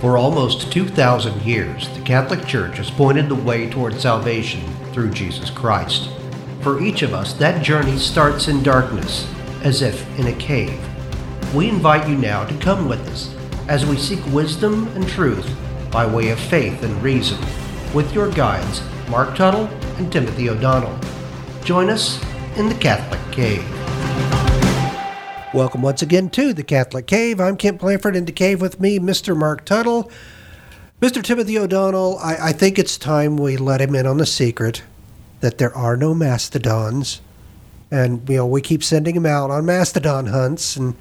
For almost 2,000 years, the Catholic Church has pointed the way toward salvation through Jesus Christ. For each of us, that journey starts in darkness, as if in a cave. We invite you now to come with us as we seek wisdom and truth by way of faith and reason with your guides, Marc Tuttle and Timothy O'Donnell. Join us in the Catholic Cave. Welcome once again to the Catholic Cave. I'm Kent Blandford, in the cave with me, Mr. Marc Tuttle. Mr. Timothy O'Donnell, I, I think it's time we let him in on the secret that there are no mastodons. And, you know, we keep sending him out on mastodon hunts, and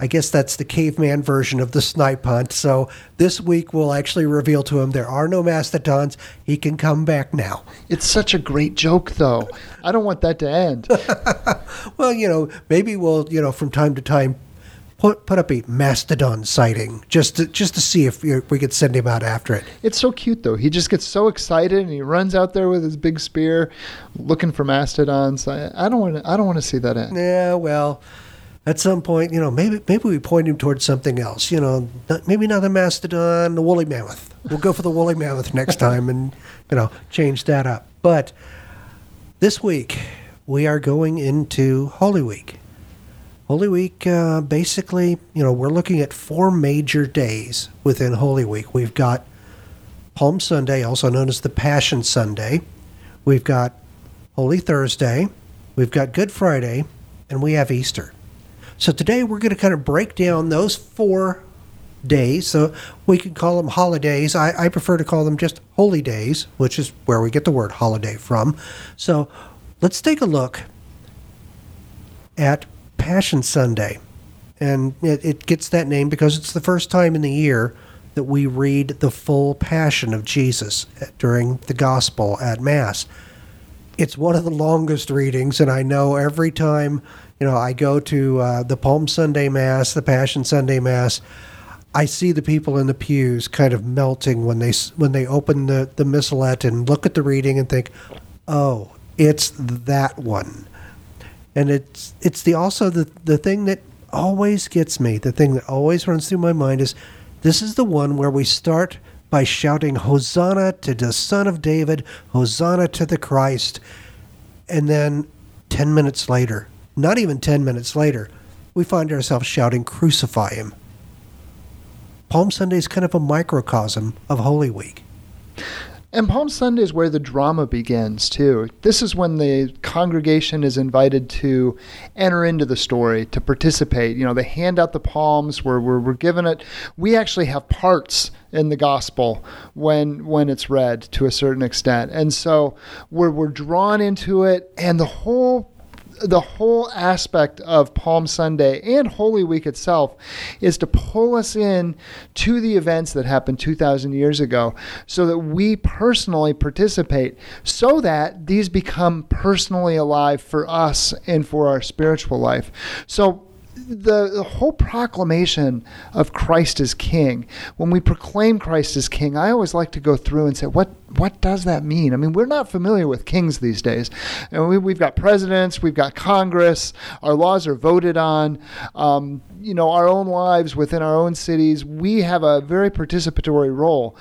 I guess that's the caveman version of the snipe hunt. So this week we'll actually reveal to him there are no mastodons. He can come back now. It's such a great joke, though. I don't want that to end. well, you know, maybe we'll, you know, from time to time put put up a mastodon sighting just to just to see if we could send him out after it. It's so cute though. He just gets so excited and he runs out there with his big spear, looking for mastodons. I, I don't want to. I don't want to see that end. Yeah, well at some point, you know, maybe maybe we point him towards something else. You know, not, maybe not the mastodon, the woolly mammoth. We'll go for the woolly mammoth next time, and you know, change that up. But this week we are going into Holy Week. Holy Week, uh, basically, you know, we're looking at four major days within Holy Week. We've got Palm Sunday, also known as the Passion Sunday. We've got Holy Thursday. We've got Good Friday, and we have Easter. So today we're going to kind of break down those four days. So we can call them holidays. I, I prefer to call them just holy days, which is where we get the word holiday from. So let's take a look at Passion Sunday. And it, it gets that name because it's the first time in the year that we read the full Passion of Jesus during the Gospel at Mass. It's one of the longest readings, and I know every time you know, I go to uh, the Palm Sunday Mass, the Passion Sunday Mass. I see the people in the pews kind of melting when they when they open the the missalette and look at the reading and think, "Oh, it's that one." And it's it's the also the the thing that always gets me, the thing that always runs through my mind is this is the one where we start by shouting Hosanna to the Son of David, Hosanna to the Christ. And then 10 minutes later, not even 10 minutes later, we find ourselves shouting, Crucify him. Palm Sunday is kind of a microcosm of Holy Week. And Palm Sunday is where the drama begins, too. This is when the congregation is invited to enter into the story, to participate. You know, they hand out the palms, we're, we're, we're given it. We actually have parts in the gospel when when it's read to a certain extent. And so we're, we're drawn into it, and the whole the whole aspect of Palm Sunday and Holy Week itself is to pull us in to the events that happened 2,000 years ago so that we personally participate, so that these become personally alive for us and for our spiritual life. So, the, the whole proclamation of Christ as King, when we proclaim Christ as King, I always like to go through and say, what what does that mean? I mean, we're not familiar with kings these days. And we, have got presidents, we've got Congress, our laws are voted on. Um, you know, our own lives within our own cities, we have a very participatory role.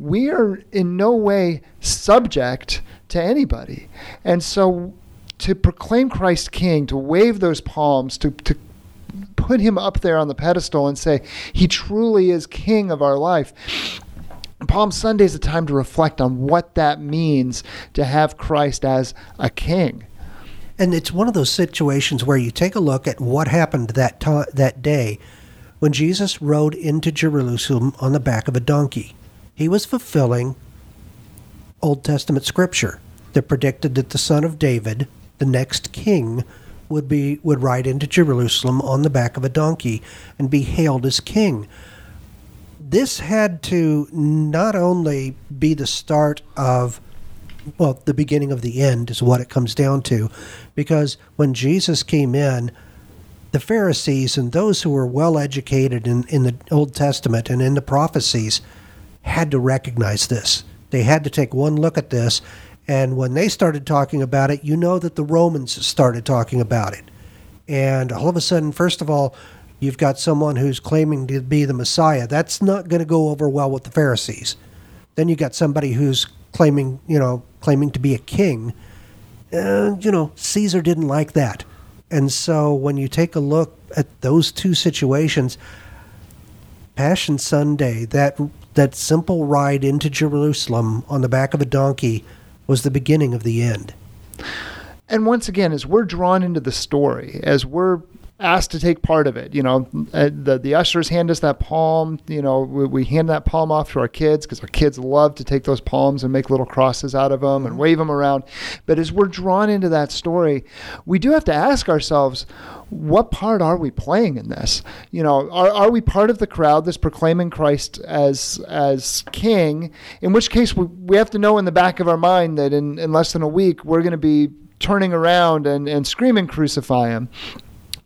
We are in no way subject to anybody. And so to proclaim Christ King, to wave those palms, to, to put him up there on the pedestal and say, He truly is King of our life. Palm Sunday is a time to reflect on what that means to have Christ as a king. And it's one of those situations where you take a look at what happened that ta- that day when Jesus rode into Jerusalem on the back of a donkey. He was fulfilling Old Testament scripture that predicted that the son of David, the next king, would be would ride into Jerusalem on the back of a donkey and be hailed as king. This had to not only be the start of well, the beginning of the end is what it comes down to, because when Jesus came in, the Pharisees and those who were well educated in, in the Old Testament and in the prophecies had to recognize this. They had to take one look at this and when they started talking about it, you know that the Romans started talking about it. And all of a sudden, first of all, You've got someone who's claiming to be the Messiah. That's not going to go over well with the Pharisees. Then you got somebody who's claiming, you know, claiming to be a king. And, you know, Caesar didn't like that. And so when you take a look at those two situations, Passion Sunday, that that simple ride into Jerusalem on the back of a donkey was the beginning of the end. And once again, as we're drawn into the story, as we're asked to take part of it. You know, uh, the the ushers hand us that palm. You know, we, we hand that palm off to our kids because our kids love to take those palms and make little crosses out of them and wave them around. But as we're drawn into that story, we do have to ask ourselves. What part are we playing in this? You know, are, are we part of the crowd that's proclaiming Christ as as King? In which case, we, we have to know in the back of our mind that in, in less than a week, we're going to be turning around and, and screaming, Crucify him.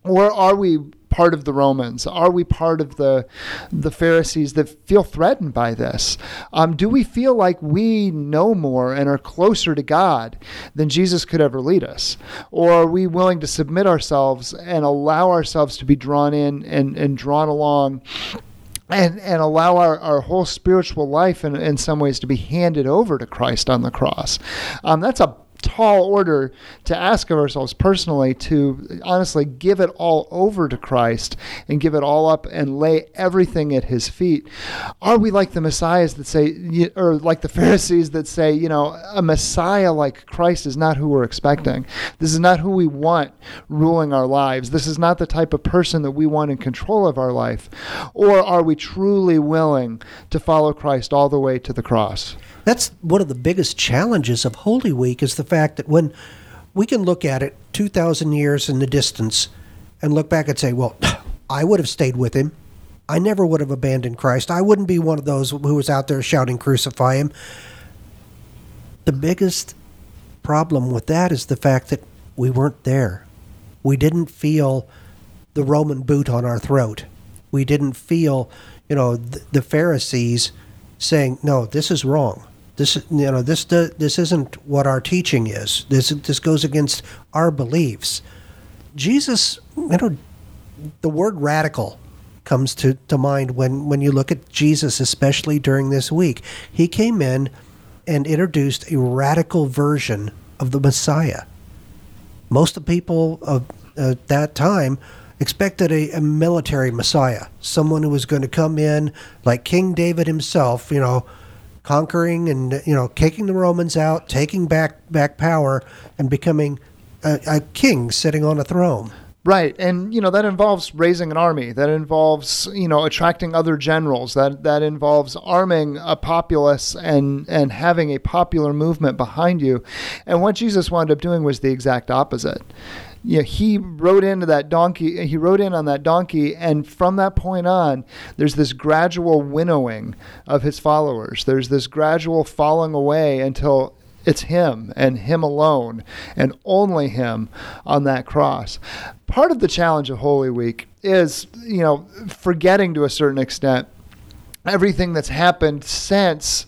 Or are we part of the Romans? Are we part of the the Pharisees that feel threatened by this? Um, do we feel like we know more and are closer to God than Jesus could ever lead us? Or are we willing to submit ourselves and allow ourselves to be drawn in and, and drawn along? and and allow our, our whole spiritual life in, in some ways to be handed over to Christ on the cross. Um, that's a tall order to ask of ourselves personally to honestly give it all over to Christ and give it all up and lay everything at his feet. Are we like the messiahs that say, or like the Pharisees that say, you know, a messiah like Christ is not who we're expecting? This is not who we want ruling our lives. This is not the type of person that we want in control of our life. Or are we truly willing to follow Christ all the way to the cross? That's one of the biggest challenges of Holy Week is the fact that when we can look at it 2,000 years in the distance and look back and say, well, I would have stayed with him. I never would have abandoned Christ. I wouldn't be one of those who was out there shouting, crucify him. The biggest problem with that is the fact that we weren't there. We didn't feel the Roman boot on our throat. We didn't feel, you know, the Pharisees saying, no, this is wrong. This you know this this isn't what our teaching is. This this goes against our beliefs. Jesus, you know, the word radical comes to, to mind when, when you look at Jesus, especially during this week. He came in and introduced a radical version of the Messiah. Most of the people of uh, that time expected a, a military Messiah, someone who was going to come in like King David himself, you know, conquering and you know kicking the Romans out, taking back back power, and becoming a, a king sitting on a throne. Right, and you know that involves raising an army. That involves you know attracting other generals. That that involves arming a populace and and having a popular movement behind you. And what Jesus wound up doing was the exact opposite you know, he rode into that donkey. He rode in on that donkey, and from that point on, there's this gradual winnowing of his followers. There's this gradual falling away until it's him and him alone and only him on that cross. Part of the challenge of Holy Week is, you know, forgetting to a certain extent everything that's happened since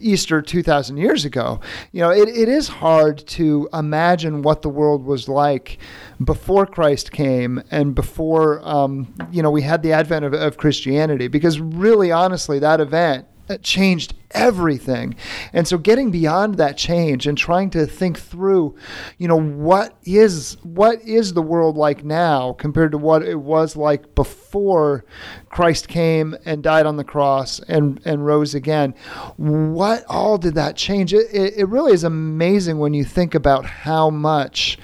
Easter 2,000 years ago. You know, it, it is hard to imagine what the world was like before Christ came and before, um, you know, we had the advent of, of Christianity, because really, honestly, that event changed everything. And so getting beyond that change and trying to think through, you know, what is what is the world like now compared to what it was like before Christ came and died on the cross and and rose again. What all did that change? It, it, really is amazing when you think about how much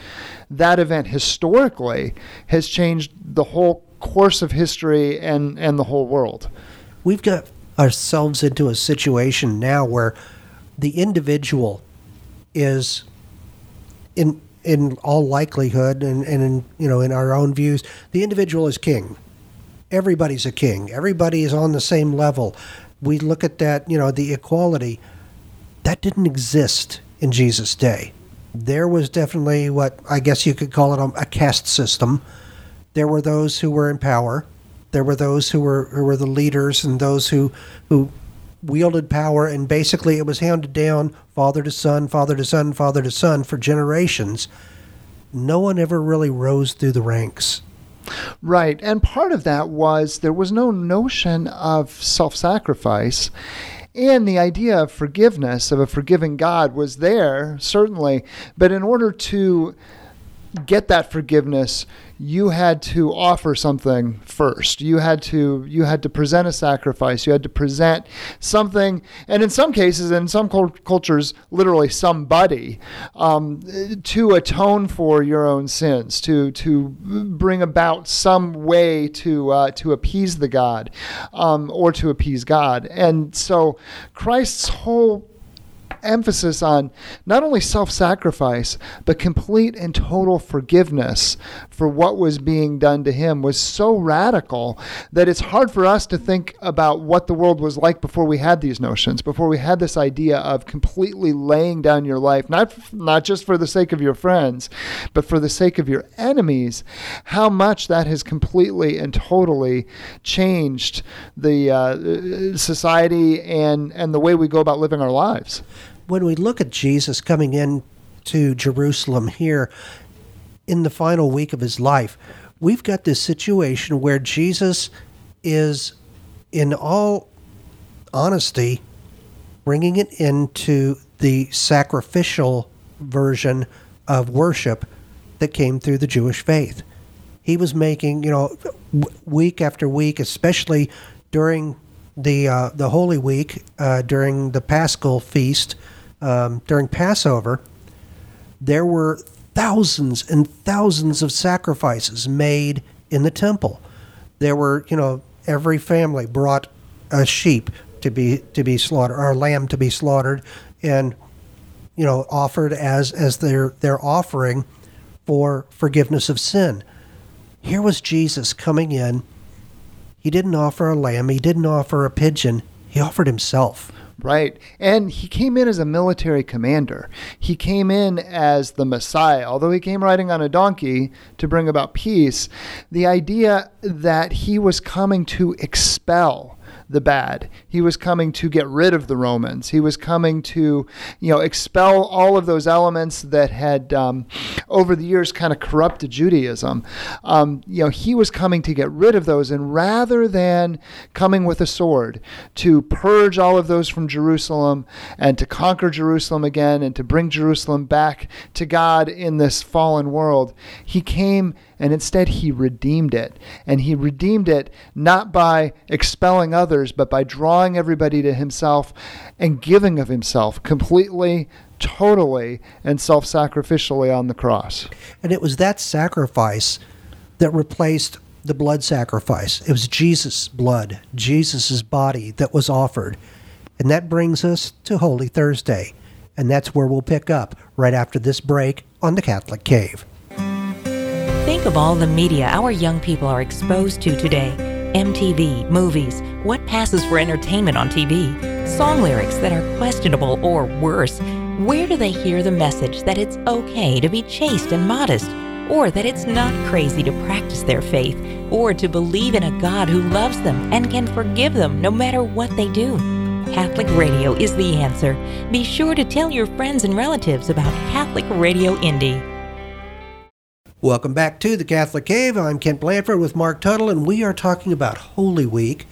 that event historically has changed the whole course of history and and the whole world. We've got ourselves into a situation now where the individual is in in all likelihood and, and in you know in our own views the individual is king. Everybody's a king. Everybody is on the same level. We look at that you know the equality. That didn't exist in jesus day. There was definitely what i guess you could call it a caste system. There were those who were in power there were those who were who were the leaders and those who who wielded power, and basically it was handed down father to son, father to son, father to son for generations. No one ever really rose through the ranks. Right. And part of that was there was no notion of self sacrifice. And the idea of forgiveness, of a forgiving God, was there, certainly. But in order to get that forgiveness, you had to offer something first. You had to you had to present a sacrifice. You had to present something, and in some cases, in some cultures, literally somebody, um, to atone for your own sins, to to bring about some way to uh, to appease the God, um, or to appease God. And so, Christ's whole emphasis on not only self sacrifice, but complete and total forgiveness for what was being done to him was so radical that it's hard for us to think about what the world was like before we had these notions, before we had this idea of completely laying down your life, not, not just for the sake of your friends, but for the sake of your enemies, how much that has completely and totally changed the uh, society and, and the way we go about living our lives when we look at Jesus coming in to Jerusalem here in the final week of his life, we've got this situation where Jesus is, in all honesty, bringing it into the sacrificial version of worship that came through the Jewish faith. He was making, you know, week after week, especially during the uh, the Holy Week, uh, during the Paschal feast, um, during Passover, there were thousands and thousands of sacrifices made in the temple. There were, you know, every family brought a sheep to be to be slaughtered or a lamb to be slaughtered and you know offered as as their their offering for forgiveness of sin. Here was Jesus coming in. He didn't offer a lamb, he didn't offer a pigeon, he offered himself. Right. And he came in as a military commander. He came in as the Messiah. Although he came riding on a donkey to bring about peace, the idea that he was coming to expel the bad. He was coming to get rid of the Romans. He was coming to, you know, expel all of those elements that had, um, over the years, kind of corrupted Judaism. Um, you know, he was coming to get rid of those, and rather than coming with a sword to purge all of those from Jerusalem and to conquer Jerusalem again and to bring Jerusalem back to God in this fallen world, he came and instead he redeemed it. And he redeemed it not by expelling others, but by drawing everybody to himself and giving of himself completely, totally, and self sacrificially on the cross. And it was that sacrifice that replaced the blood sacrifice. It was Jesus' blood, Jesus' body that was offered. And that brings us to Holy Thursday. And that's where we'll pick up right after this break on the Catholic Cave. Think of all the media our young people are exposed to today MTV, movies, what passes for entertainment on TV, song lyrics that are questionable or worse. Where do they hear the message that it's okay to be chaste and modest, or that it's not crazy to practice their faith, or to believe in a God who loves them and can forgive them no matter what they do? Catholic Radio is the answer. Be sure to tell your friends and relatives about Catholic Radio Indy. Welcome back to the Catholic Cave. I'm Kent Blandford with Marc Tuttle, and we are talking about Holy Week.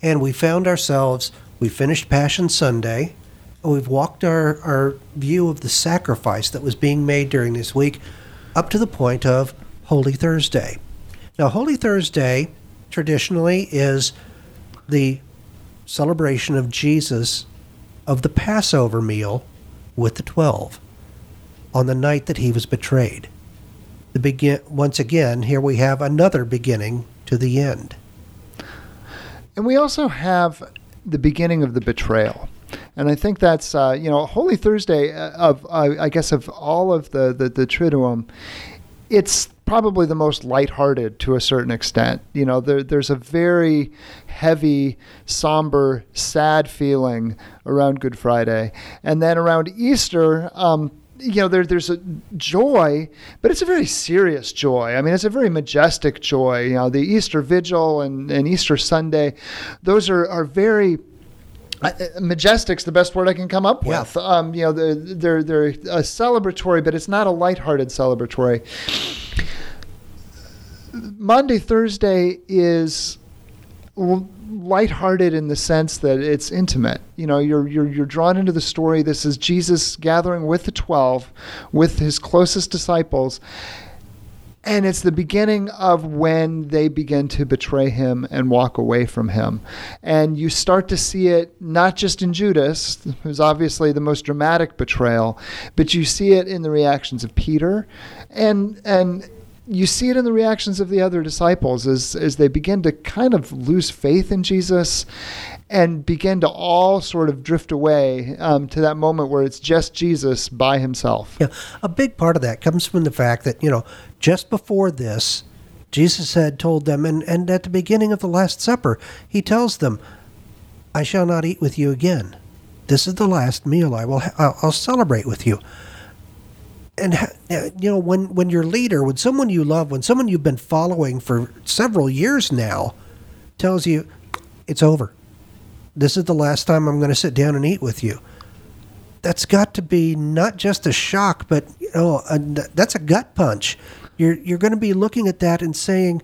And we found ourselves, we finished Passion Sunday, and we've walked our, our view of the sacrifice that was being made during this week up to the point of Holy Thursday. Now, Holy Thursday traditionally is the celebration of Jesus of the Passover meal with the twelve on the night that he was betrayed the begin once again here we have another beginning to the end and we also have the beginning of the betrayal and I think that's uh, you know Holy Thursday uh, of uh, I guess of all of the the, the Triduum, it's probably the most lighthearted to a certain extent. You know, there, there's a very heavy, somber, sad feeling around Good Friday, and then around Easter. Um, you know, there, there's a joy, but it's a very serious joy. I mean, it's a very majestic joy. You know, the Easter Vigil and, and Easter Sunday, those are, are very uh, majestic's the best word I can come up yeah. with. Um, you know, they're, they're, they're a celebratory, but it's not a lighthearted celebratory. Maundy, Thursday is l- lighthearted in the sense that it's intimate. You know, you're you're you're drawn into the story. This is Jesus gathering with the 12, with his closest disciples. And it's the beginning of when they begin to betray him and walk away from him. And you start to see it not just in Judas, who's obviously the most dramatic betrayal, but you see it in the reactions of Peter and and you see it in the reactions of the other disciples as, as they begin to kind of lose faith in Jesus and begin to all sort of drift away um, to that moment where it's just Jesus by himself. Yeah, a big part of that comes from the fact that, you know, just before this, Jesus had told them, and, and at the beginning of the Last Supper, he tells them, I shall not eat with you again. This is the last meal I will, ha- I'll, I'll celebrate with you and you know when when your leader when someone you love when someone you've been following for several years now tells you it's over. This is the last time i'm going to sit down and eat with you. That's got to be not just a shock but you know a, that's a gut punch. You're you're going to be looking at that and saying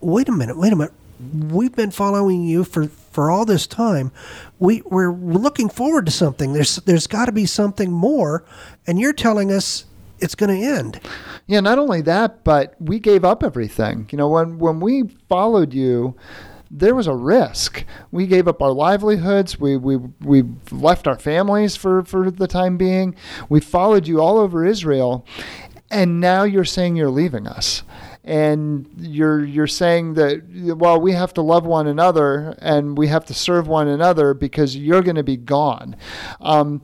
wait a minute wait a minute. We've been following you for for all this time. We we're looking forward to something. There's there's got to be something more. And you're telling us it's going to end. Yeah, not only that, but we gave up everything. You know, when when we followed you, there was a risk. We gave up our livelihoods. We we we left our families for for the time being. We followed you all over Israel, and now you're saying you're leaving us and you're you're saying that well we have to love one another and we have to serve one another because you're going to be gone. Um,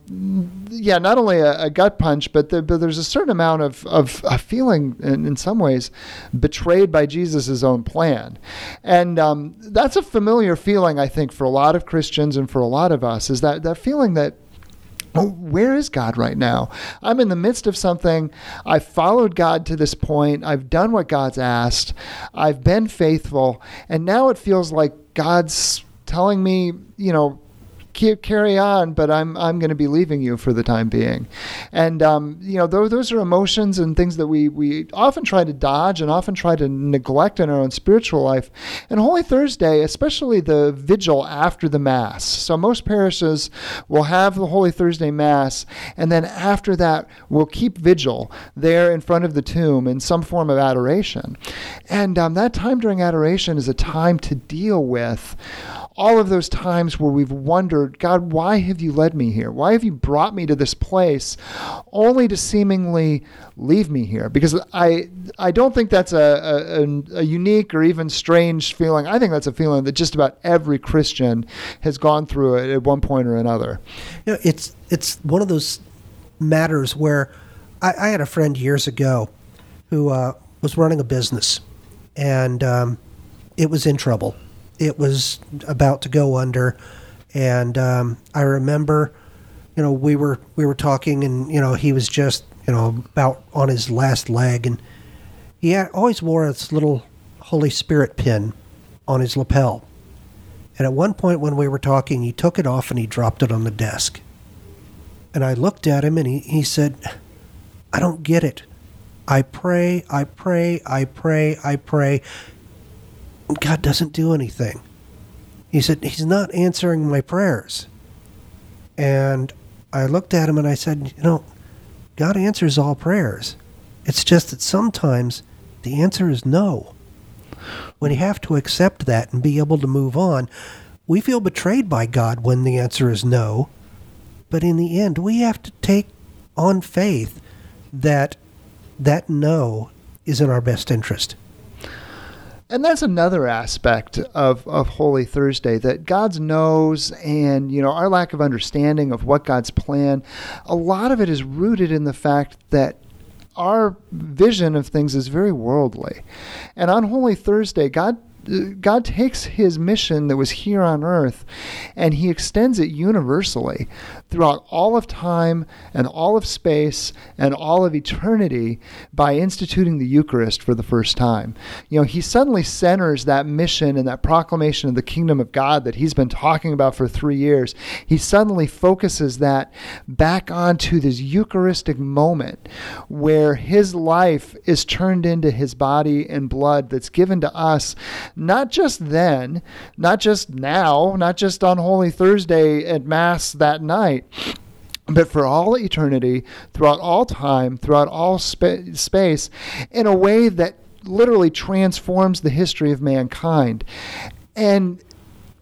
yeah, not only a, a gut punch, but, the, but, there's a certain amount of of feeling in, in some ways betrayed by Jesus' own plan, and um, that's a familiar feeling I think for a lot of Christians and for a lot of us is that that feeling that Oh, where is God right now? I'm in the midst of something. I've followed God to this point. I've done what God's asked. I've been faithful. And now it feels like God's telling me, you know, carry on, but I'm I'm going to be leaving you for the time being. And um, you know, those, those are emotions and things that we we often try to dodge and often try to neglect in our own spiritual life. And Holy Thursday, especially the vigil after the Mass. So most parishes will have the Holy Thursday Mass, and then after that, we'll keep vigil there in front of the tomb in some form of adoration. And um, that time during adoration is a time to deal with all of those times where we've wondered, God, why have you led me here? Why have you brought me to this place only to seemingly leave me here? Because I, I don't think that's a, a, a unique or even strange feeling. I think that's a feeling that just about every Christian has gone through it at one point or another. You know, it's, it's one of those matters where I, I had a friend years ago who uh, was running a business and um, it was in trouble it was about to go under, and um, I remember, you know, we were we were talking, and you know, he was just you know about on his last leg, and he had, always wore this little Holy Spirit pin on his lapel. And at one point when we were talking, he took it off and he dropped it on the desk. And I looked at him and he, he said, I don't get it. I pray, I pray, I pray, I pray. God doesn't do anything. He said, He's not answering my prayers. And I looked at him and I said, You know, God answers all prayers. It's just that sometimes the answer is no. When you have to accept that and be able to move on, we feel betrayed by God when the answer is no. But in the end, we have to take on faith that that no is in our best interest. And that's another aspect of, of Holy Thursday that God's knows and, you know, our lack of understanding of what God's plan, a lot of it is rooted in the fact that our vision of things is very worldly. And on Holy Thursday, God God takes his mission that was here on earth and he extends it universally throughout all of time and all of space and all of eternity by instituting the Eucharist for the first time. You know, he suddenly centers that mission and that proclamation of the kingdom of God that he's been talking about for three years. He suddenly focuses that back onto this Eucharistic moment where his life is turned into his body and blood that's given to us, not just then, not just now, not just on Holy Thursday at Mass that night but for all eternity, throughout all time, throughout all spa- space, in a way that literally transforms the history of mankind. And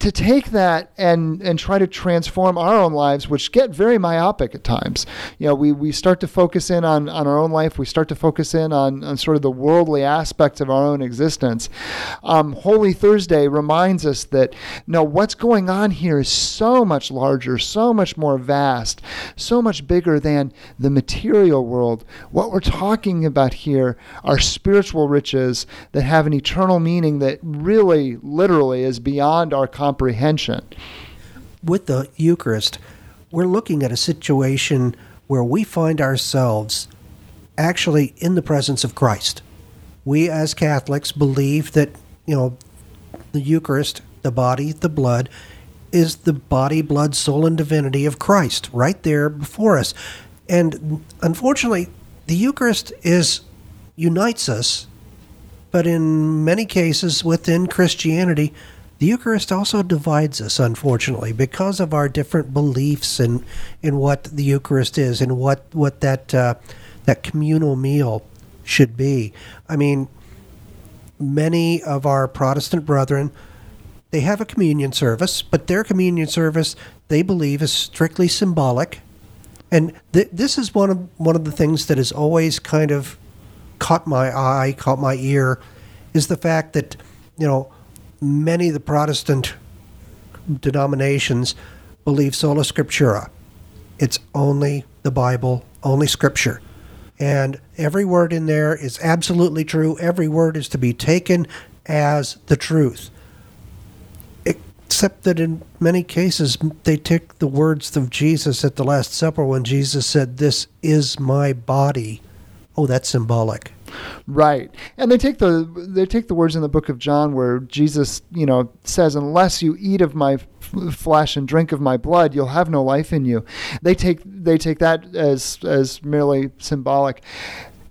to take that and and try to transform our own lives, which get very myopic at times. You know, we, we start to focus in on, on our own life. We start to focus in on, on sort of the worldly aspects of our own existence. Um, Holy Thursday reminds us that no, what's going on here is so much larger, so much more vast, so much bigger than the material world. What we're talking about here are spiritual riches that have an eternal meaning that really, literally, is beyond our comprehension comprehension. With the Eucharist, we're looking at a situation where we find ourselves actually in the presence of Christ. We as Catholics believe that, you know, the Eucharist, the body, the blood, is the body, blood, soul, and divinity of Christ right there before us. And unfortunately, the Eucharist is unites us, but in many cases within Christianity, the Eucharist also divides us, unfortunately, because of our different beliefs in in what the Eucharist is and what what that uh, that communal meal should be. I mean, many of our Protestant brethren they have a communion service, but their communion service they believe is strictly symbolic, and th- this is one of one of the things that has always kind of caught my eye, caught my ear, is the fact that you know many of the Protestant denominations believe sola scriptura. It's only the Bible, only scripture. And every word in there is absolutely true. Every word is to be taken as the truth. Except that in many cases, they take the words of Jesus at the Last Supper when Jesus said, This is my body. Oh, that's symbolic. Right. And they take the they take the words in the book of John where Jesus, you know, says unless you eat of my flesh and drink of my blood, you'll have no life in you. They take they take that as as merely symbolic.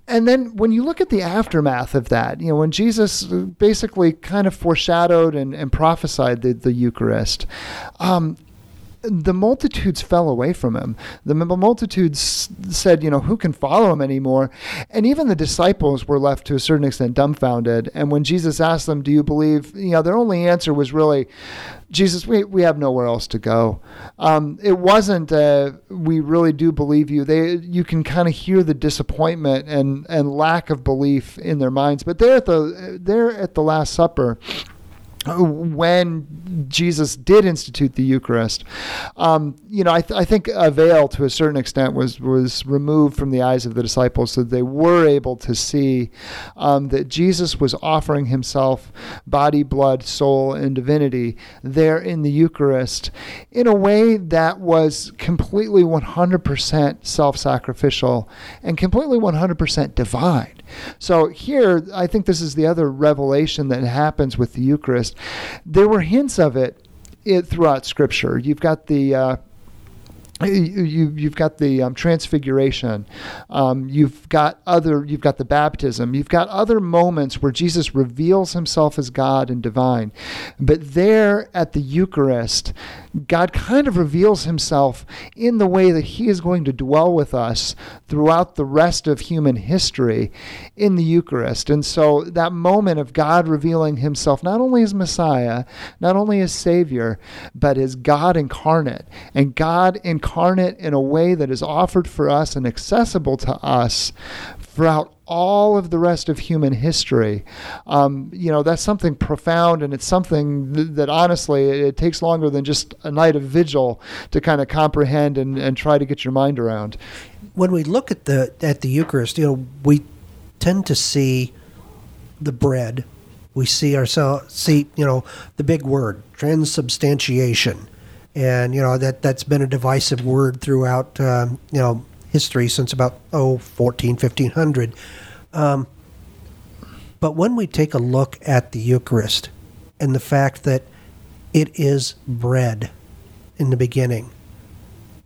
And then when you look at the aftermath of that, you know, when Jesus basically kind of foreshadowed and, and prophesied the, the Eucharist, um, the multitudes fell away from him. The multitudes said, you know, who can follow him anymore? And even the disciples were left to a certain extent dumbfounded. And when Jesus asked them, Do you believe? You know, their only answer was really, Jesus, we, we have nowhere else to go. Um, it wasn't, uh, we really do believe you. They, you can kind of hear the disappointment and, and lack of belief in their minds. But they're at the, they're at the Last Supper when Jesus did institute the Eucharist, um, you know, I, th- I, think a veil to a certain extent was was removed from the eyes of the disciples, so they were able to see um, that Jesus was offering Himself, body, blood, soul, and divinity, there in the Eucharist, in a way that was completely 100% self-sacrificial and completely 100% divine. So here, I think this is the other revelation that happens with the Eucharist. There were hints of it, it throughout Scripture. You've got the uh, you, you've got the um, transfiguration. Um, you've got other you've got the baptism. You've got other moments where jesus reveals himself as god and divine. But there at the eucharist God kind of reveals himself in the way that he is going to dwell with us throughout the rest of human history in the Eucharist. And so that moment of God revealing himself not only as Messiah, not only as Savior, but as God incarnate, and God incarnate in a way that is offered for us and accessible to us throughout all of the rest of human history. Um, you know, that's something profound, and it's something th- that honestly, it, it, takes longer than just a night of vigil to kind of comprehend and, and try to get your mind around. When we look at the at the Eucharist, you know, we tend to see the bread. We see ourselves see, you know, the big word, transubstantiation. And you know that that's been a divisive word throughout um, you know history since about oh 14 1500 um, but when we take a look at the eucharist and the fact that it is bread in the beginning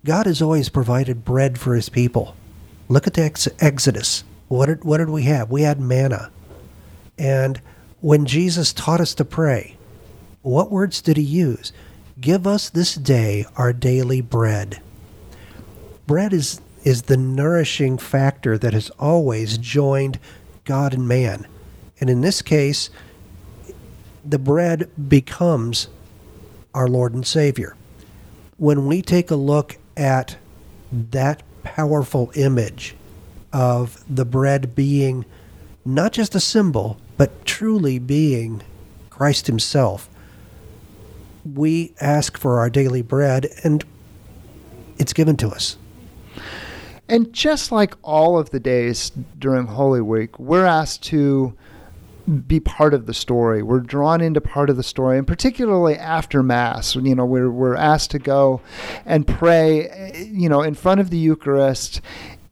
god has always provided bread for his people. Look at the ex- exodus. What did, what did we have? We had manna. And when jesus taught us to pray what words did he use Give us this day our daily bread. Bread is, is the nourishing factor that has always joined God and man. And in this case, the bread becomes our Lord and Savior. When we take a look at that powerful image of the bread being not just a symbol, but truly being Christ Himself, we ask for our daily bread and it's given to us. And just like all of the days during Holy Week, we're asked to be part of the story. We're drawn into part of the story, and particularly after Mass, you know, we're, we're asked to go and pray, you know, in front of the Eucharist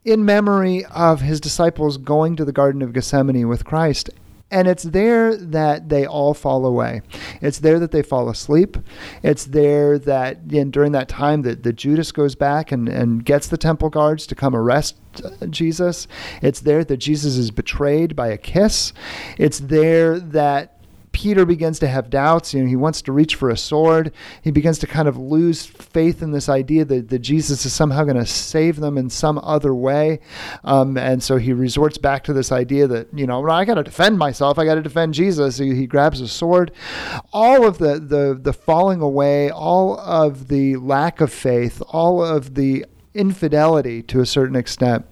in memory of his disciples going to the Garden of Gethsemane with Christ and it's there that they all fall away. It's there that they fall asleep. It's there that during that time that, that Judas goes back and, and gets the temple guards to come arrest uh, Jesus. It's there that Jesus is betrayed by a kiss. It's there that Peter begins to have doubts. You know, he wants to reach for a sword. He begins to kind of lose faith in this idea that, that Jesus is somehow going to save them in some other way. Um, and so he resorts back to this idea that, you know, I got to defend myself. I got to defend Jesus. He, he grabs a sword. All of the, the, the falling away, all of the lack of faith, all of the infidelity to a certain extent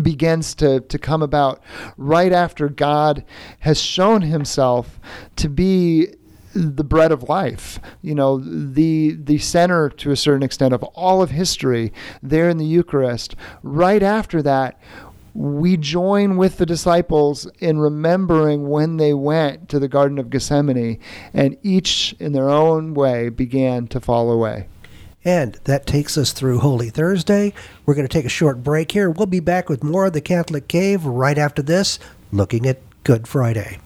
begins to, to come about right after God has shown himself to be the bread of life, you know, the the center to a certain extent of all of history there in the Eucharist. Right after that, we join with the disciples in remembering when they went to the Garden of Gethsemane and each in their own way began to fall away. And that takes us through Holy Thursday. We're going to take a short break here. We'll be back with more of the Catholic Cave right after this, looking at Good Friday.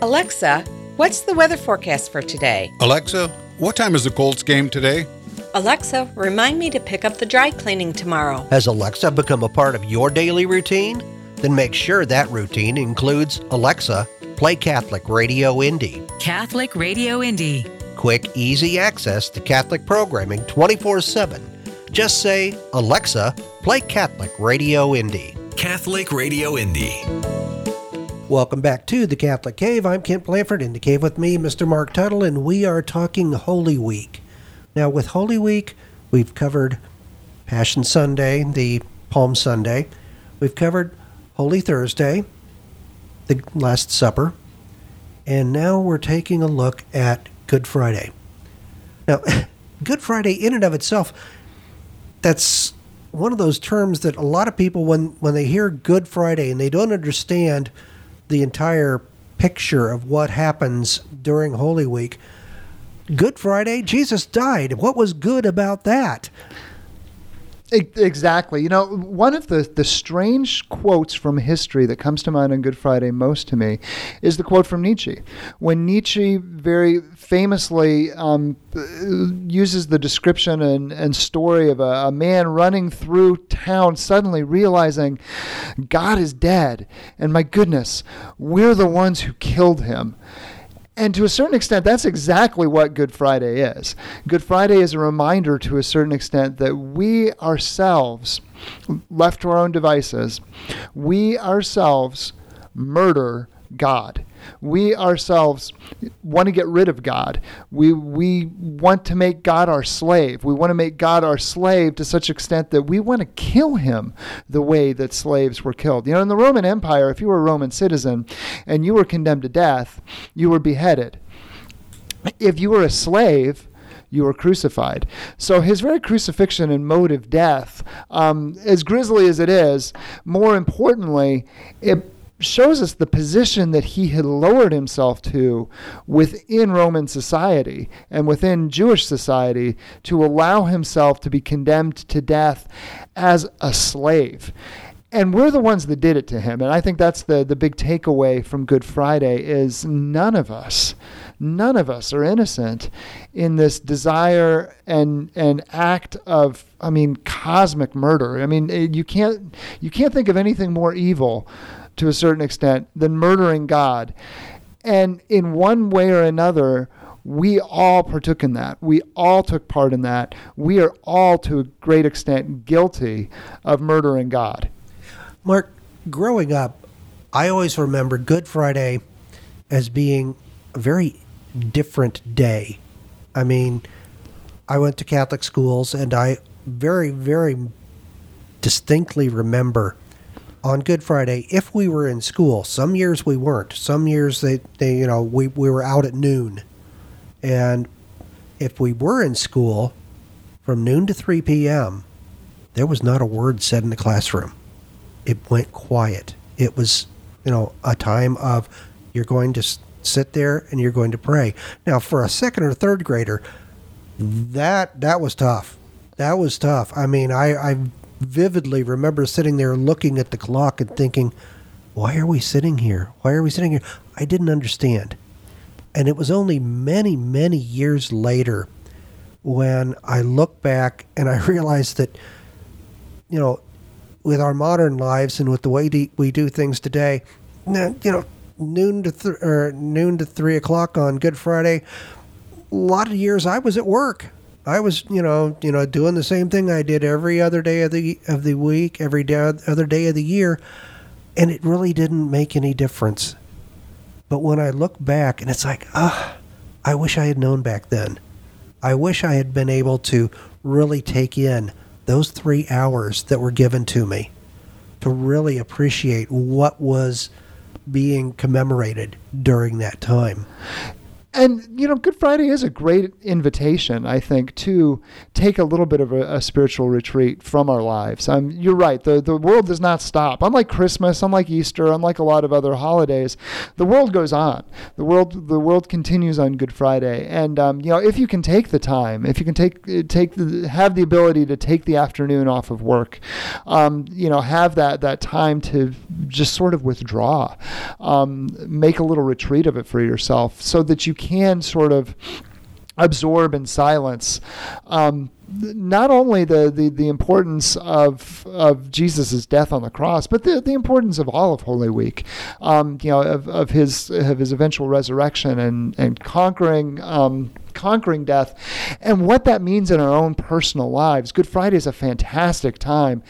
Alexa, what's the weather forecast for today? Alexa, what time is the Colts game today? Alexa, remind me to pick up the dry cleaning tomorrow. Has Alexa become a part of your daily routine? Then make sure that routine includes Alexa, play Catholic Radio Indy. Catholic Radio Indy quick, easy access to Catholic programming 24 7. Just say, Alexa, play Catholic Radio Indy. Catholic Radio Indy. Welcome back to the Catholic Cave. I'm Kent Blandford in the cave with me, Mr. Marc Tuttle, and we are talking Holy Week. Now, with Holy Week, we've covered Passion Sunday, the Palm Sunday. We've covered Holy Thursday, the Last Supper, and now we're taking a look at Good Friday. Now, Good Friday, in and of itself, that's one of those terms that a lot of people, when, when they hear Good Friday and they don't understand the entire picture of what happens during Holy Week, Good Friday, Jesus died. What was good about that? Exactly. You know, one of the, the strange quotes from history that comes to mind on Good Friday most to me is the quote from Nietzsche. When Nietzsche very famously um, uses the description and, and story of a, a man running through town, suddenly realizing God is dead, and my goodness, we're the ones who killed him. And to a certain extent, that's exactly what Good Friday is. Good Friday is a reminder to a certain extent that we ourselves, left to our own devices, we ourselves murder God. We ourselves want to get rid of God. We, we want to make God our slave. We want to make God our slave to such extent that we want to kill him the way that slaves were killed. You know, in the Roman Empire, if you were a Roman citizen and you were condemned to death, you were beheaded. If you were a slave, you were crucified. So his very crucifixion and mode of death, um, as grisly as it is, more importantly, it shows us the position that he had lowered himself to within Roman society and within Jewish society to allow himself to be condemned to death as a slave. And we're the ones that did it to him. And I think that's the, the big takeaway from Good Friday is none of us, none of us are innocent in this desire and and act of I mean cosmic murder. I mean eh, you can't you can't think of anything more evil to a certain extent than murdering God. And in one way or another, we all partook in that. We all took part in that. We are all, to a great extent, guilty of murdering God. Marc, growing up, I always remember Good Friday as being a very different day. I mean, I went to Catholic schools and I very, very distinctly remember on Good Friday, if we were in school, some years we weren't. Some years they, they you know, we, we were out at noon. And if we were in school from noon to 3 p.m., there was not a word said in the classroom. It went quiet. It was, you know, a time of you're going to sit there and you're going to pray. Now, for a second or third grader, that that was tough. That was tough. I mean, I, I vividly remember sitting there looking at the clock and thinking, why are we sitting here? Why are we sitting here? I didn't understand. And it was only many, many years later when I look back and I realized that, you know, with our modern lives and with the way we do things today, you know, noon to th- or noon to three o'clock on Good Friday, a lot of years I was at work. I was, you know, you know, doing the same thing I did every other day of the of the week, every day, other day of the year, and it really didn't make any difference. But when I look back, and it's like, ah, I wish I had known back then. I wish I had been able to really take in those three hours that were given to me to really appreciate what was being commemorated during that time. And, you know, Good Friday is a great invitation, I think, to take a little bit of a, a spiritual retreat from our lives. You're right. The, the world does not stop. Unlike Christmas, unlike Easter, unlike a lot of other holidays, the world goes on. The world, the world continues on Good Friday. And, um, you know, if you can take the time, if you can take, take the, have the ability to take the afternoon off of work, um, you know, have that, that time to just sort of withdraw, um, make a little retreat of it for yourself so that you can sort of absorb in silence um, not only the, the, the importance of of Jesus' death on the cross, but the, the importance of all of Holy Week, um, you know, of, of his of his eventual resurrection and and conquering um, conquering death and what that means in our own personal lives. Good Friday is a fantastic time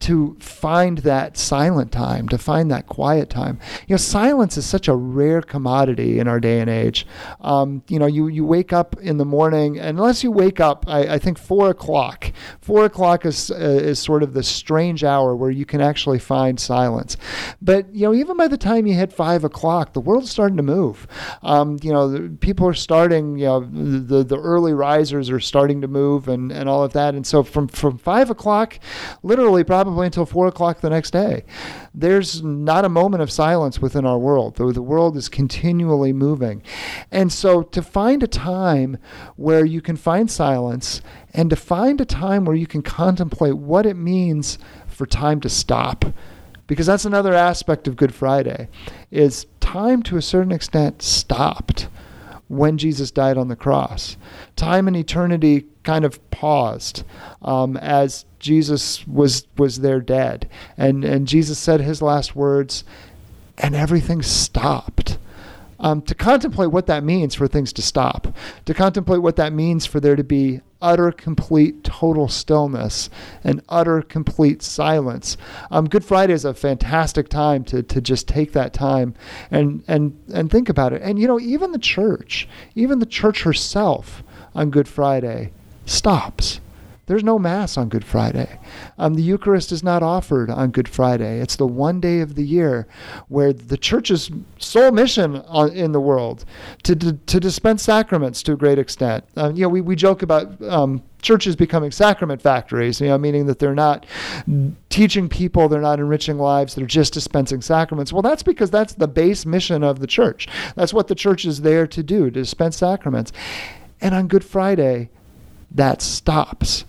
to find that silent time, to find that quiet time. You know, silence is such a rare commodity in our day and age. Um, you know, you, you wake up in the morning, and unless you wake up, I, I think four o'clock. Four o'clock is, uh, is sort of the strange hour where you can actually find silence. But, you know, even by the time you hit five o'clock, the world's starting to move. Um, you know, people are starting, you know, the, the early risers are starting to move and, and all of that. And so from, from five o'clock, literally probably until four o'clock the next day, there's not a moment of silence within our world. The, the world is continually moving. And so to find a time where you can find silence and to find a time where you can contemplate what it means for time to stop because that's another aspect of good friday is time to a certain extent stopped when Jesus died on the cross. Time and eternity kind of paused um, as Jesus was was there dead, and and Jesus said his last words, and everything stopped um, to contemplate what that means for things to stop, to contemplate what that means for there to be utter, complete, total stillness and utter, complete silence. Um, Good Friday is a fantastic time to, to just take that time and, and, and think about it. And, you know, even the church, even the church herself on Good Friday stops There's no Mass on Good Friday. Um, the Eucharist is not offered on Good Friday. It's the one day of the year where the church's sole mission on, in the world to, to, to dispense sacraments to a great extent. Uh, you know, we, we joke about um, churches becoming sacrament factories, you know, meaning that they're not teaching people, they're not enriching lives, they're just dispensing sacraments. Well, that's because that's the base mission of the church. That's what the church is there to do, to dispense sacraments. And on Good Friday, that stops.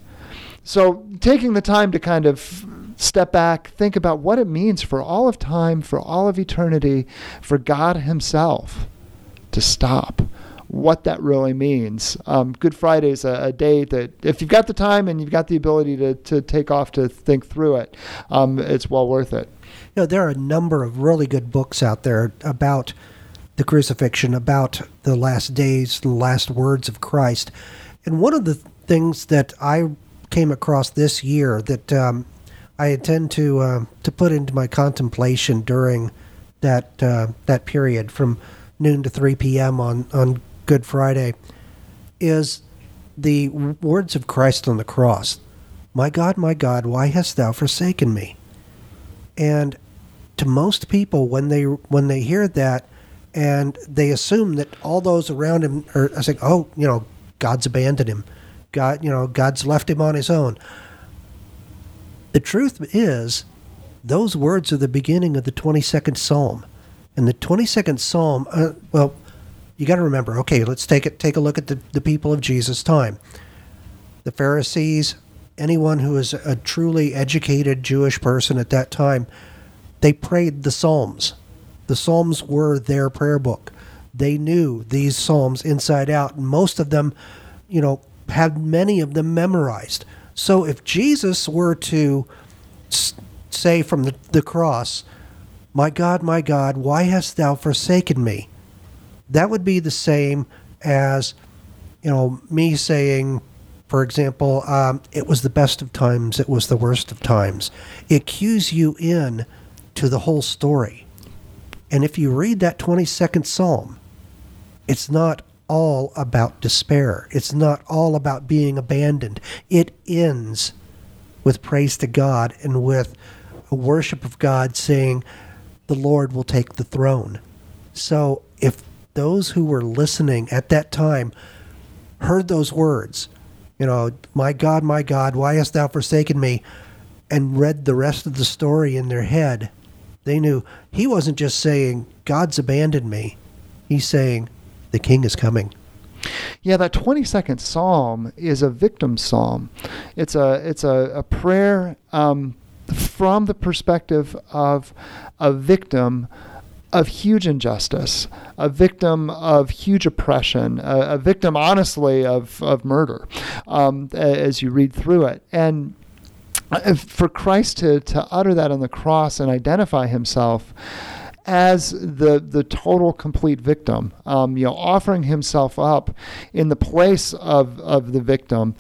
So, taking the time to kind of step back, think about what it means for all of time, for all of eternity, for God Himself to stop. What that really means. Um, Good Friday is a, a, day that, if you've got the time and you've got the ability to, to take off to think through it, um, it's well worth it. You know, there are a number of really good books out there about the crucifixion, about the last days, the last words of Christ. And one of the things that I came across this year that um, I intend to uh, to put into my contemplation during that uh, that period from noon to 3 p.m. on on Good Friday is the words of Christ on the cross. My God, my God, why hast thou forsaken me? And to most people when they when they hear that and they assume that all those around him are saying, "Oh, you know, God's abandoned him. God, you know, God's left him on his own." The truth is, those words are the beginning of the 22nd Psalm. And the 22nd Psalm, uh, well, you got to remember, okay, let's take it take a look at the, the people of Jesus' time. The Pharisees, anyone who was a truly educated Jewish person at that time, they prayed the Psalms. The Psalms were their prayer book. They knew these Psalms inside out, and most of them, you know, had many of them memorized. So if Jesus were to say from the, the cross, My God, my God, why hast thou forsaken me? That would be the same as, you know, me saying, for example, um, it was the best of times, it was the worst of times. It cues you in to the whole story. And if you read that 22nd Psalm, it's not all about despair. It's not all about being abandoned. It ends with praise to God and with a worship of God saying, The Lord will take the throne. So if those who were listening at that time heard those words, you know, My God, my God, why hast thou forsaken me? and read the rest of the story in their head, they knew he wasn't just saying, God's abandoned me. He's saying, the king is coming. Yeah, that 22nd psalm is a victim psalm. It's a it's a, a prayer um, from the perspective of a victim of huge injustice, a victim of huge oppression, a, a victim, honestly, of, of murder, um, as you read through it. And uh, for Christ to, to utter that on the cross and identify himself as the the total complete victim, um, you know, offering himself up in the place of of the victim.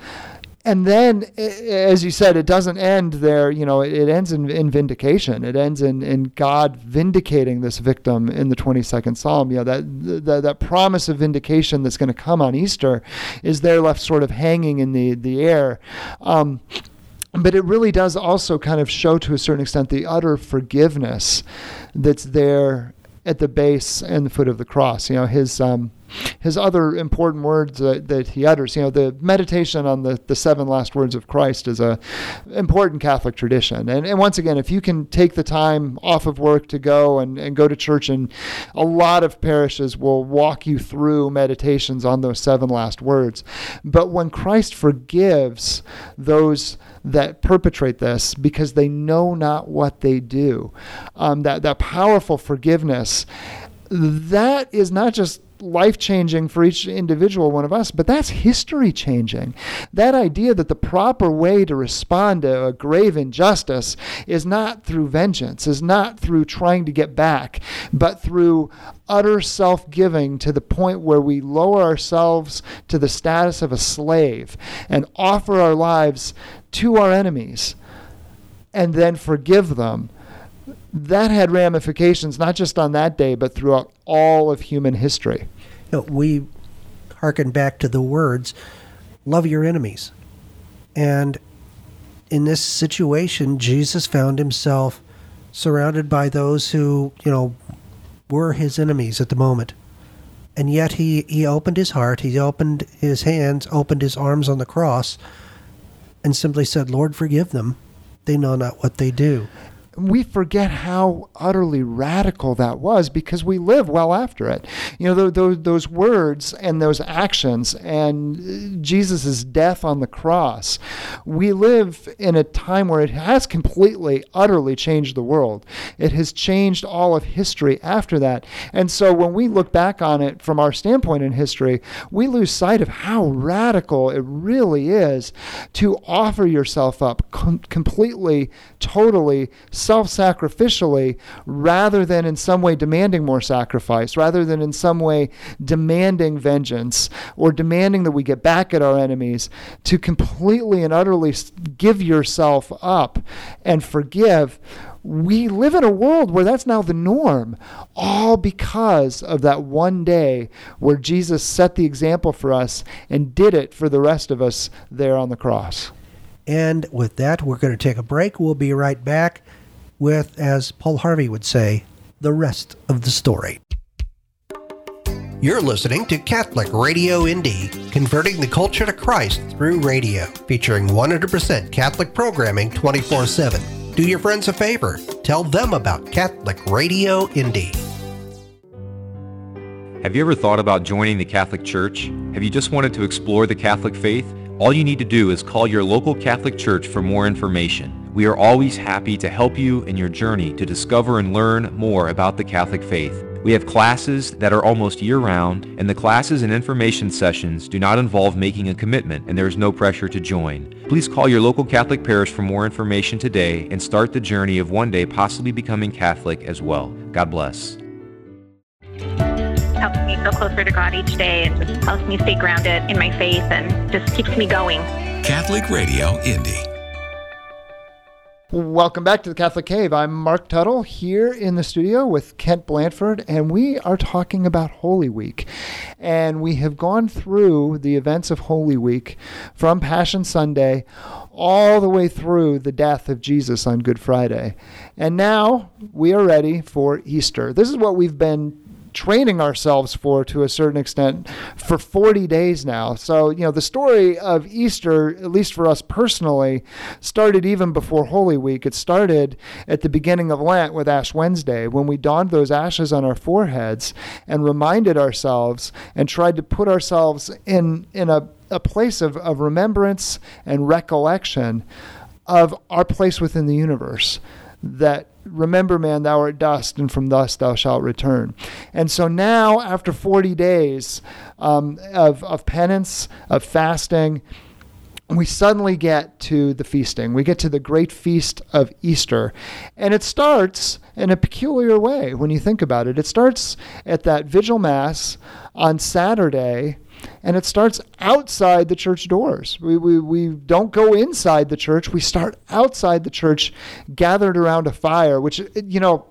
And then, as you said, it doesn't end there. You know, it, ends in, in vindication. It ends in, in God vindicating this victim in the 22nd Psalm. You know, that, that, that promise of vindication that's going to come on Easter is there left sort of hanging in the, the air. Um, but it really does also kind of show to a certain extent the utter forgiveness that's there at the base and the foot of the cross. You know, his um, his other important words uh, that he utters. You know, the meditation on the, the seven last words of Christ is a important Catholic tradition. And, and once again, if you can take the time off of work to go and, and go to church, and a lot of parishes will walk you through meditations on those seven last words. But when Christ forgives those that perpetrate this because they know not what they do. Um, that, that powerful forgiveness, that is not just life changing for each individual one of us, but that's history changing. That idea that the proper way to respond to a grave injustice is not through vengeance, is not through trying to get back, but through utter self giving to the point where we lower ourselves to the status of a slave and offer our lives to our enemies and then forgive them that had ramifications not just on that day, but throughout all of human history. You know, we harken back to the words, love your enemies. And in this situation, Jesus found himself surrounded by those who, you know, were his enemies at the moment. And yet he, he opened his heart, he opened his hands, opened his arms on the cross, and simply said, Lord, forgive them. They know not what they do we forget how utterly radical that was because we live well after it. You know, those, those words and those actions and uh, Jesus' death on the cross, we live in a time where it has completely, utterly changed the world. It has changed all of history after that. And so when we look back on it from our standpoint in history, we lose sight of how radical it really is to offer yourself up com- completely, totally self sacrificially rather than in some way demanding more sacrifice, rather than in some way demanding vengeance or demanding that we get back at our enemies, to completely and utterly give yourself up and forgive we live in a world where that's now the norm, all because of that one day where Jesus set the example for us and did it for the rest of us there on the cross. And with that, we're going to take a break. We'll be right back with, as Paul Harvey would say, the rest of the story. You're listening to Catholic Radio Indy, converting the culture to Christ through radio, featuring 100% Catholic programming 24 7. Do your friends a favor. Tell them about Catholic Radio Indy. Have you ever thought about joining the Catholic Church? Have you just wanted to explore the Catholic faith? All you need to do is call your local Catholic Church for more information. We are always happy to help you in your journey to discover and learn more about the Catholic faith. We have classes that are almost year-round, and the classes and information sessions do not involve making a commitment, and there is no pressure to join. Please call your local Catholic parish for more information today and start the journey of one day possibly becoming Catholic as well. God bless. Helps feel closer to God each day and just helps me stay grounded in my faith and just keeps me going. Catholic Radio Indy. Welcome back to the Catholic Cave. I'm Marc Tuttle here in the studio with Kent Blandford, and we are talking about Holy Week. And we have gone through the events of Holy Week from Passion Sunday all the way through the death of Jesus on Good Friday. And now we are ready for Easter. This is what we've been training ourselves for to a certain extent for 40 days now. So, you know, the story of Easter, at least for us personally, started even before Holy Week. It started at the beginning of Lent with Ash Wednesday when we donned those ashes on our foreheads and reminded ourselves and tried to put ourselves in, in a, a place of, of remembrance and recollection of our place within the universe that remember, man, thou art dust, and from dust thou shalt return. And so now, after 40 days um, of, of penance, of fasting, we suddenly get to the feasting. We get to the great feast of Easter. And it starts in a peculiar way when you think about it. It starts at that vigil mass on Saturday and it starts outside the church doors. We, we, we don't go inside the church, we start outside the church, gathered around a fire, which, you know,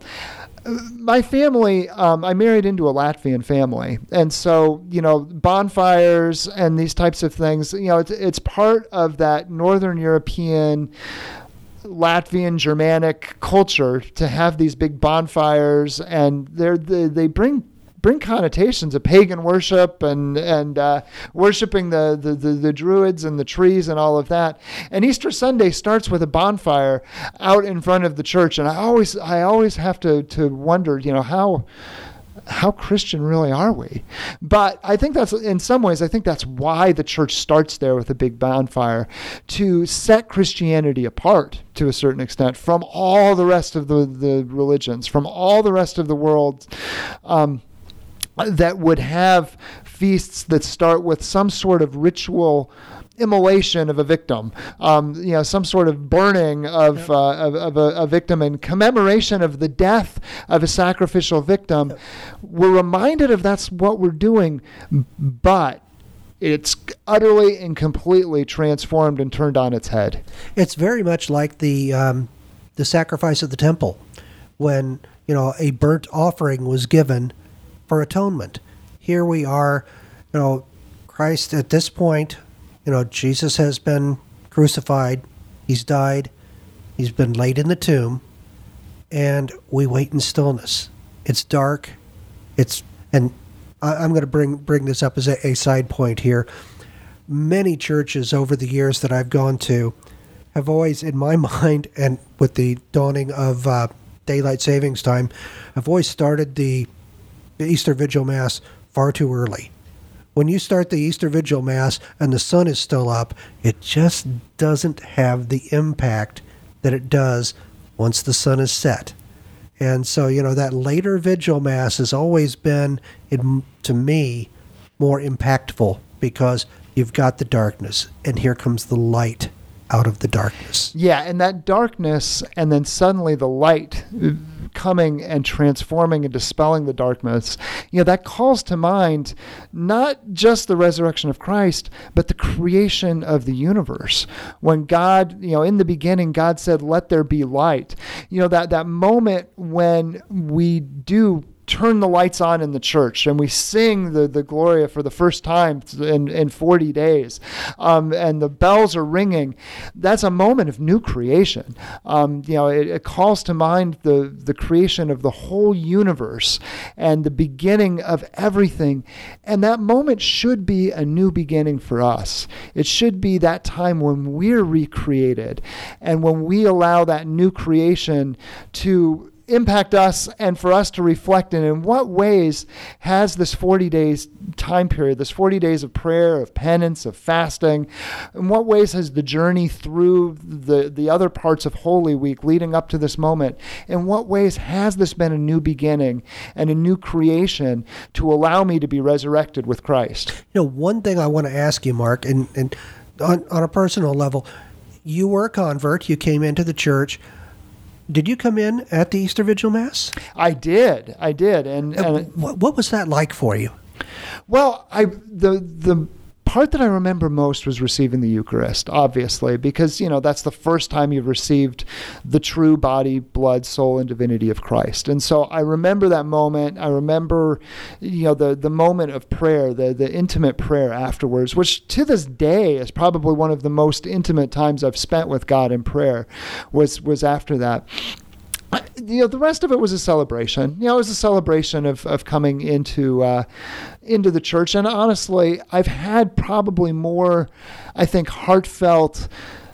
my family, um, I married into a Latvian family. And so, you know, bonfires and these types of things, you know, it's, it's part of that Northern European. Latvian Germanic culture to have these big bonfires, and they they bring bring connotations of pagan worship and and uh, worshiping the, the, the the druids and the trees and all of that. And Easter Sunday starts with a bonfire out in front of the church, and I always I always have to to wonder, you know, how how Christian really are we? But I think that's, in some ways, I think that's why the church starts there with a big bonfire to set Christianity apart to a certain extent from all the rest of the, the religions, from all the rest of the world. Um, that would have feasts that start with some sort of ritual immolation of a victim, um, you know, some sort of burning of, yep. uh, of, of a, a, victim in commemoration of the death of a sacrificial victim. Yep. We're reminded of that's what we're doing, but it's utterly and completely transformed and turned on its head. It's very much like the um, the sacrifice of the temple, when you know a burnt offering was given for atonement. Here we are, you know, Christ at this point, you know, Jesus has been crucified, he's died, he's been laid in the tomb, and we wait in stillness. It's dark. It's and I, I'm going to bring bring this up as a, a side point here. Many churches over the years that I've gone to have always, in my mind, and with the dawning of uh, daylight savings time, have always started the Easter Vigil Mass far too early. When you start the Easter Vigil Mass and the sun is still up, it just doesn't have the impact that it does once the sun is set. And so, you know, that later Vigil Mass has always been, in, to me, more impactful because you've got the darkness and here comes the light out of the darkness. Yeah, and that darkness, and then suddenly the light coming and transforming and dispelling the darkness, you know, that calls to mind not just the resurrection of Christ, but the creation of the universe. When God, you know, in the beginning, God said, Let there be light. You know, that, that moment when we do turn the lights on in the church and we sing the, the Gloria for the first time in, in 40 days um, and the bells are ringing, that's a moment of new creation. Um, you know, it, it, calls to mind the, the creation of the whole universe and the beginning of everything. And that moment should be a new beginning for us. It should be that time when we're recreated and when we allow that new creation to impact us and for us to reflect in. In what ways has this 40 days time period this 40 days of prayer of penance of fasting in what ways has the journey through the the other parts of holy week leading up to this moment in what ways has this been a new beginning and a new creation to allow me to be resurrected with Christ? You know one thing i want to ask you Marc and and on, on a personal level you were a convert you came into the church did you come in at the Easter Vigil Mass? I did. I did. And, and what, what was that like for you? Well, I the the part that I remember most was receiving the Eucharist, obviously, because, you know, that's the first time you've received the true body, blood, soul, and divinity of Christ. And so I remember that moment. I remember, you know, the, the moment of prayer, the, the intimate prayer afterwards, which to this day is probably one of the most intimate times I've spent with God in prayer, was, was after that you know, the rest of it was a celebration. You know, it was a celebration of, of coming into uh, into the church. And honestly, I've had probably more, I think, heartfelt,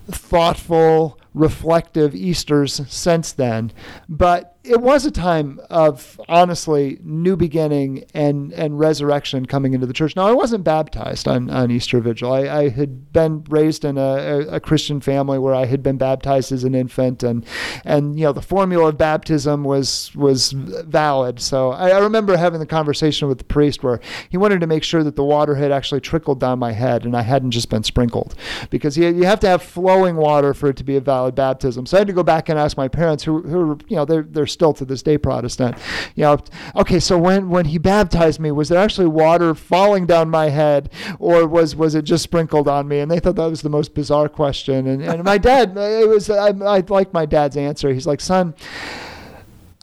thoughtful, reflective Easters since then. But it was a time of honestly new beginning and and resurrection coming into the church. Now I wasn't baptized on, on Easter Vigil. I, I had been raised in a, a, Christian family where I had been baptized as an infant, and and you know the formula of baptism was was valid. So I, I remember having the conversation with the priest where he wanted to make sure that the water had actually trickled down my head and I hadn't just been sprinkled, because you, you have to have flowing water for it to be a valid baptism. So I had to go back and ask my parents, who who you know they're they're still to this day Protestant. You know, okay, so when when he baptized me, was there actually water falling down my head, or was was it just sprinkled on me? And they thought that was the most bizarre question. And and my dad, it was I, I like my dad's answer. He's like, son.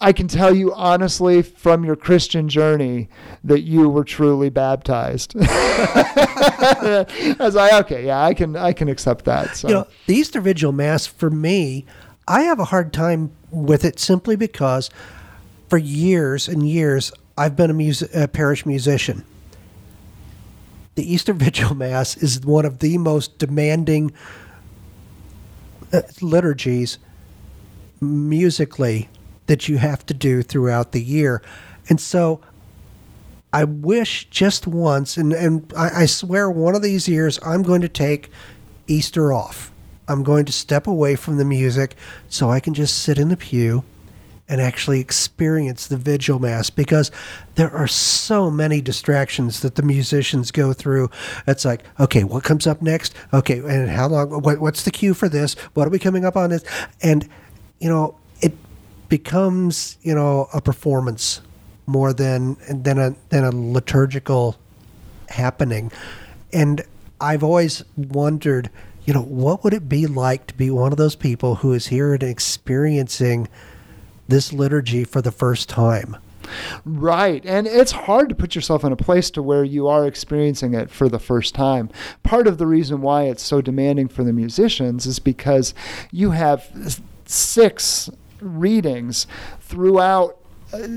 I can tell you honestly from your Christian journey that you were truly baptized. I was like, okay, yeah, I can I can accept that. So. You know, the Easter Vigil Mass for me, I have a hard time with it simply because for years and years I've been a, a parish musician. The Easter Vigil Mass is one of the most demanding uh, liturgies musically that you have to do throughout the year. And so I wish just once, and, and I swear one of these years I'm going to take Easter off I'm going to step away from the music so I can just sit in the pew and actually experience the vigil mass because there are so many distractions that the musicians go through. It's like, okay, what comes up next? Okay, and how long? What, what's the cue for this? What are we coming up on this? And you know, it becomes you know a performance more than than a than a liturgical happening. And I've always wondered you know, what would it be like to be one of those people who is here and experiencing this liturgy for the first time? Right. And it's hard to put yourself in a place to where you are experiencing it for the first time. Part of the reason why it's so demanding for the musicians is because you have six readings throughout uh,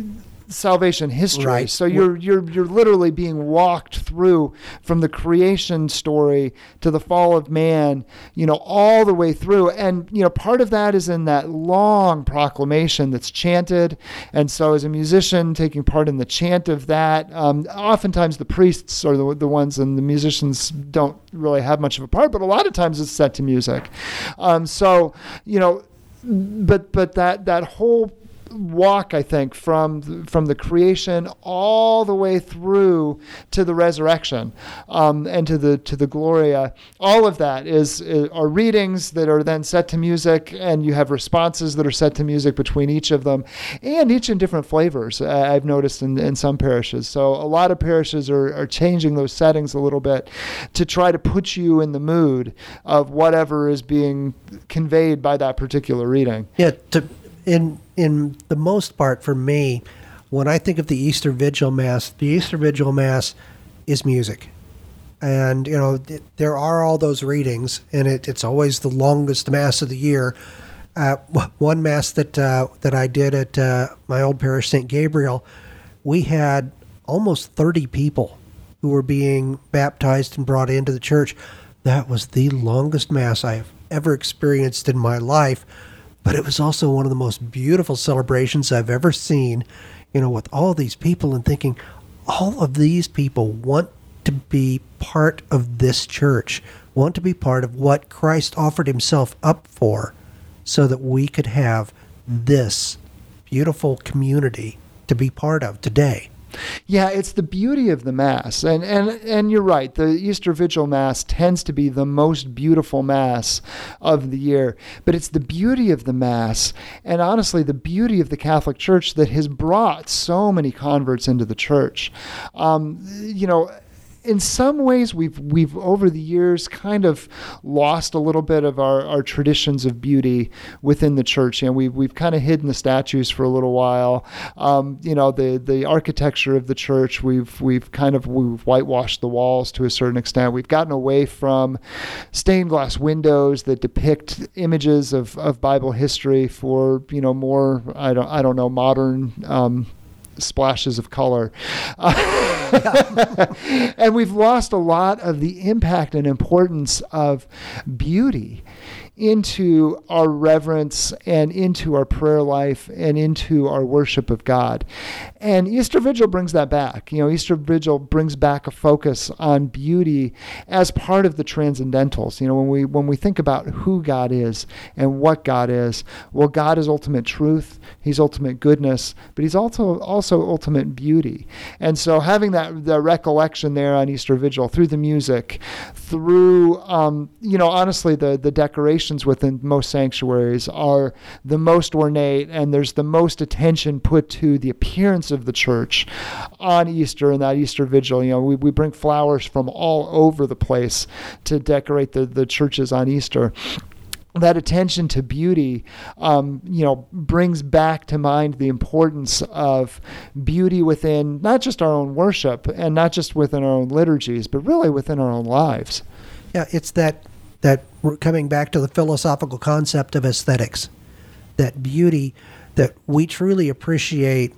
salvation history. Right. So you're you're you're literally being walked through from the creation story to the fall of man, you know, all the way through. And you know, part of that is in that long proclamation that's chanted. And so as a musician taking part in the chant of that, um, oftentimes the priests are the, the ones and the musicians don't really have much of a part, but a lot of times it's set to music. Um, so, you know, but but that that whole walk, I think, from from the creation all the way through to the resurrection um, and to the to the Gloria. All of that is, is, are readings that are then set to music, and you have responses that are set to music between each of them, and each in different flavors. Uh, I've noticed in, in some parishes. So a lot of parishes are, are changing those settings a little bit to try to put you in the mood of whatever is being conveyed by that particular reading. Yeah, to in in the most part for me, when I think of the Easter Vigil Mass, the Easter Vigil Mass is music. And, you know, th- there are all those readings, and it, it's always the longest Mass of the year. Uh, one Mass that, uh, that I did at uh, my old parish, St. Gabriel, we had almost 30 people who were being baptized and brought into the church. That was the longest Mass I have ever experienced in my life but it was also one of the most beautiful celebrations I've ever seen, you know, with all these people and thinking, all of these people want to be part of this church, want to be part of what Christ offered himself up for, so that we could have this beautiful community to be part of today. Yeah, it's the beauty of the Mass. And, and, and you're right. The Easter Vigil Mass tends to be the most beautiful Mass of the year. But it's the beauty of the Mass, and honestly, the beauty of the Catholic Church that has brought so many converts into the church. Um, you know, in some ways we've we've over the years kind of lost a little bit of our, our traditions of beauty within the church. Know, we've we've kind of hidden the statues for a little while. Um, you know, the the architecture of the church we've we've kind of we've whitewashed the walls to a certain extent. We've gotten away from stained glass windows that depict images of, of Bible history for you know more I don't I don't know modern. Um, splashes of color. and we've lost a lot of the impact and importance of beauty into our reverence and into our prayer life and into our worship of God. And Easter Vigil brings that back. You know, Easter Vigil brings back a focus on beauty as part of the transcendentals. You know, when we when we think about who God is and what God is, well, God is ultimate truth, He's ultimate goodness, but He's also also ultimate beauty. And so having that the recollection there on Easter Vigil through the music, through um, you know, honestly the the decoration within most sanctuaries are the most ornate, and there's the most attention put to the appearance of the church on Easter and that Easter vigil. You know, we, we bring flowers from all over the place to decorate the, the churches on Easter that attention to beauty, um, you know, brings back to mind the importance of beauty within not just our own worship and not just within our own liturgies, but really within our own lives. Yeah, it's that that we're coming back to the philosophical concept of aesthetics, that beauty, that we truly appreciate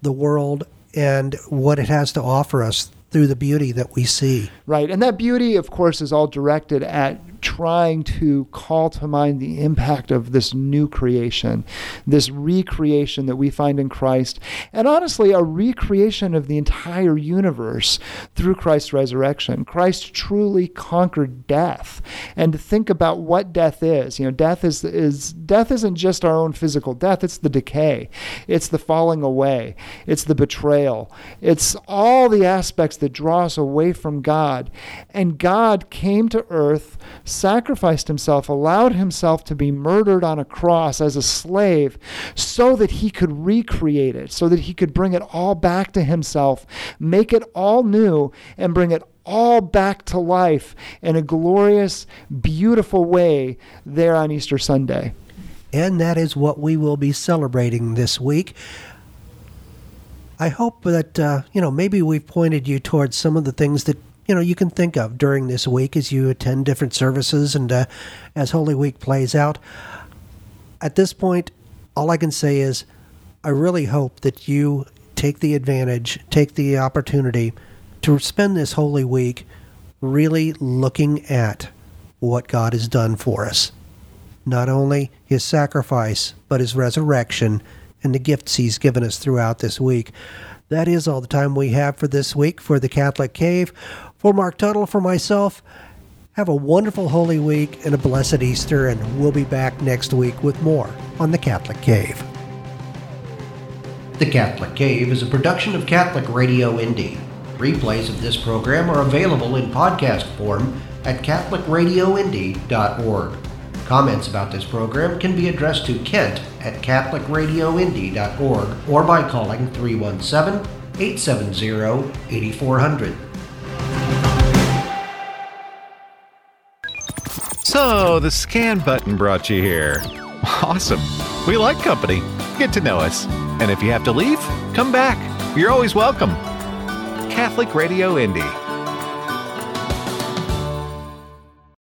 the world and what it has to offer us through the beauty that we see. Right. And that beauty, of course, is all directed at trying to call to mind the impact of this new creation, this recreation that we find in Christ, and honestly, a recreation of the entire universe through Christ's resurrection. Christ truly conquered death. And to think about what death is, you know, death is, is death isn't just our own physical death, it's the decay, it's the falling away, it's the betrayal, it's all the aspects that draw us away from God. And God came to earth sacrificed himself, allowed himself to be murdered on a cross as a slave so that he could recreate it, so that he could bring it all back to himself, make it all new, and bring it all back to life in a glorious, beautiful way there on Easter Sunday. And that is what we will be celebrating this week. I hope that uh, you know maybe we've pointed you towards some of the things that you know you can think of during this week as you attend different services and uh, as Holy Week plays out. At this point, all I can say is I really hope that you take the advantage, take the opportunity to spend this Holy Week really looking at what God has done for us. Not only his sacrifice, but his resurrection and the gifts he's given us throughout this week. That is all the time we have for this week for the Catholic Cave. For Marc Tuttle, for myself, have a wonderful Holy Week and a blessed Easter, and we'll be back next week with more on the Catholic Cave. The Catholic Cave is a production of Catholic Radio Indy. Replays of this program are available in podcast form at CatholicRadioIndy.org. Comments about this program can be addressed to Kent at CatholicRadioIndy.org or by calling 317 870 8400. So, the scan button brought you here. Awesome. We like company. Get to know us. And if you have to leave, come back. You're always welcome. Catholic Radio Indy.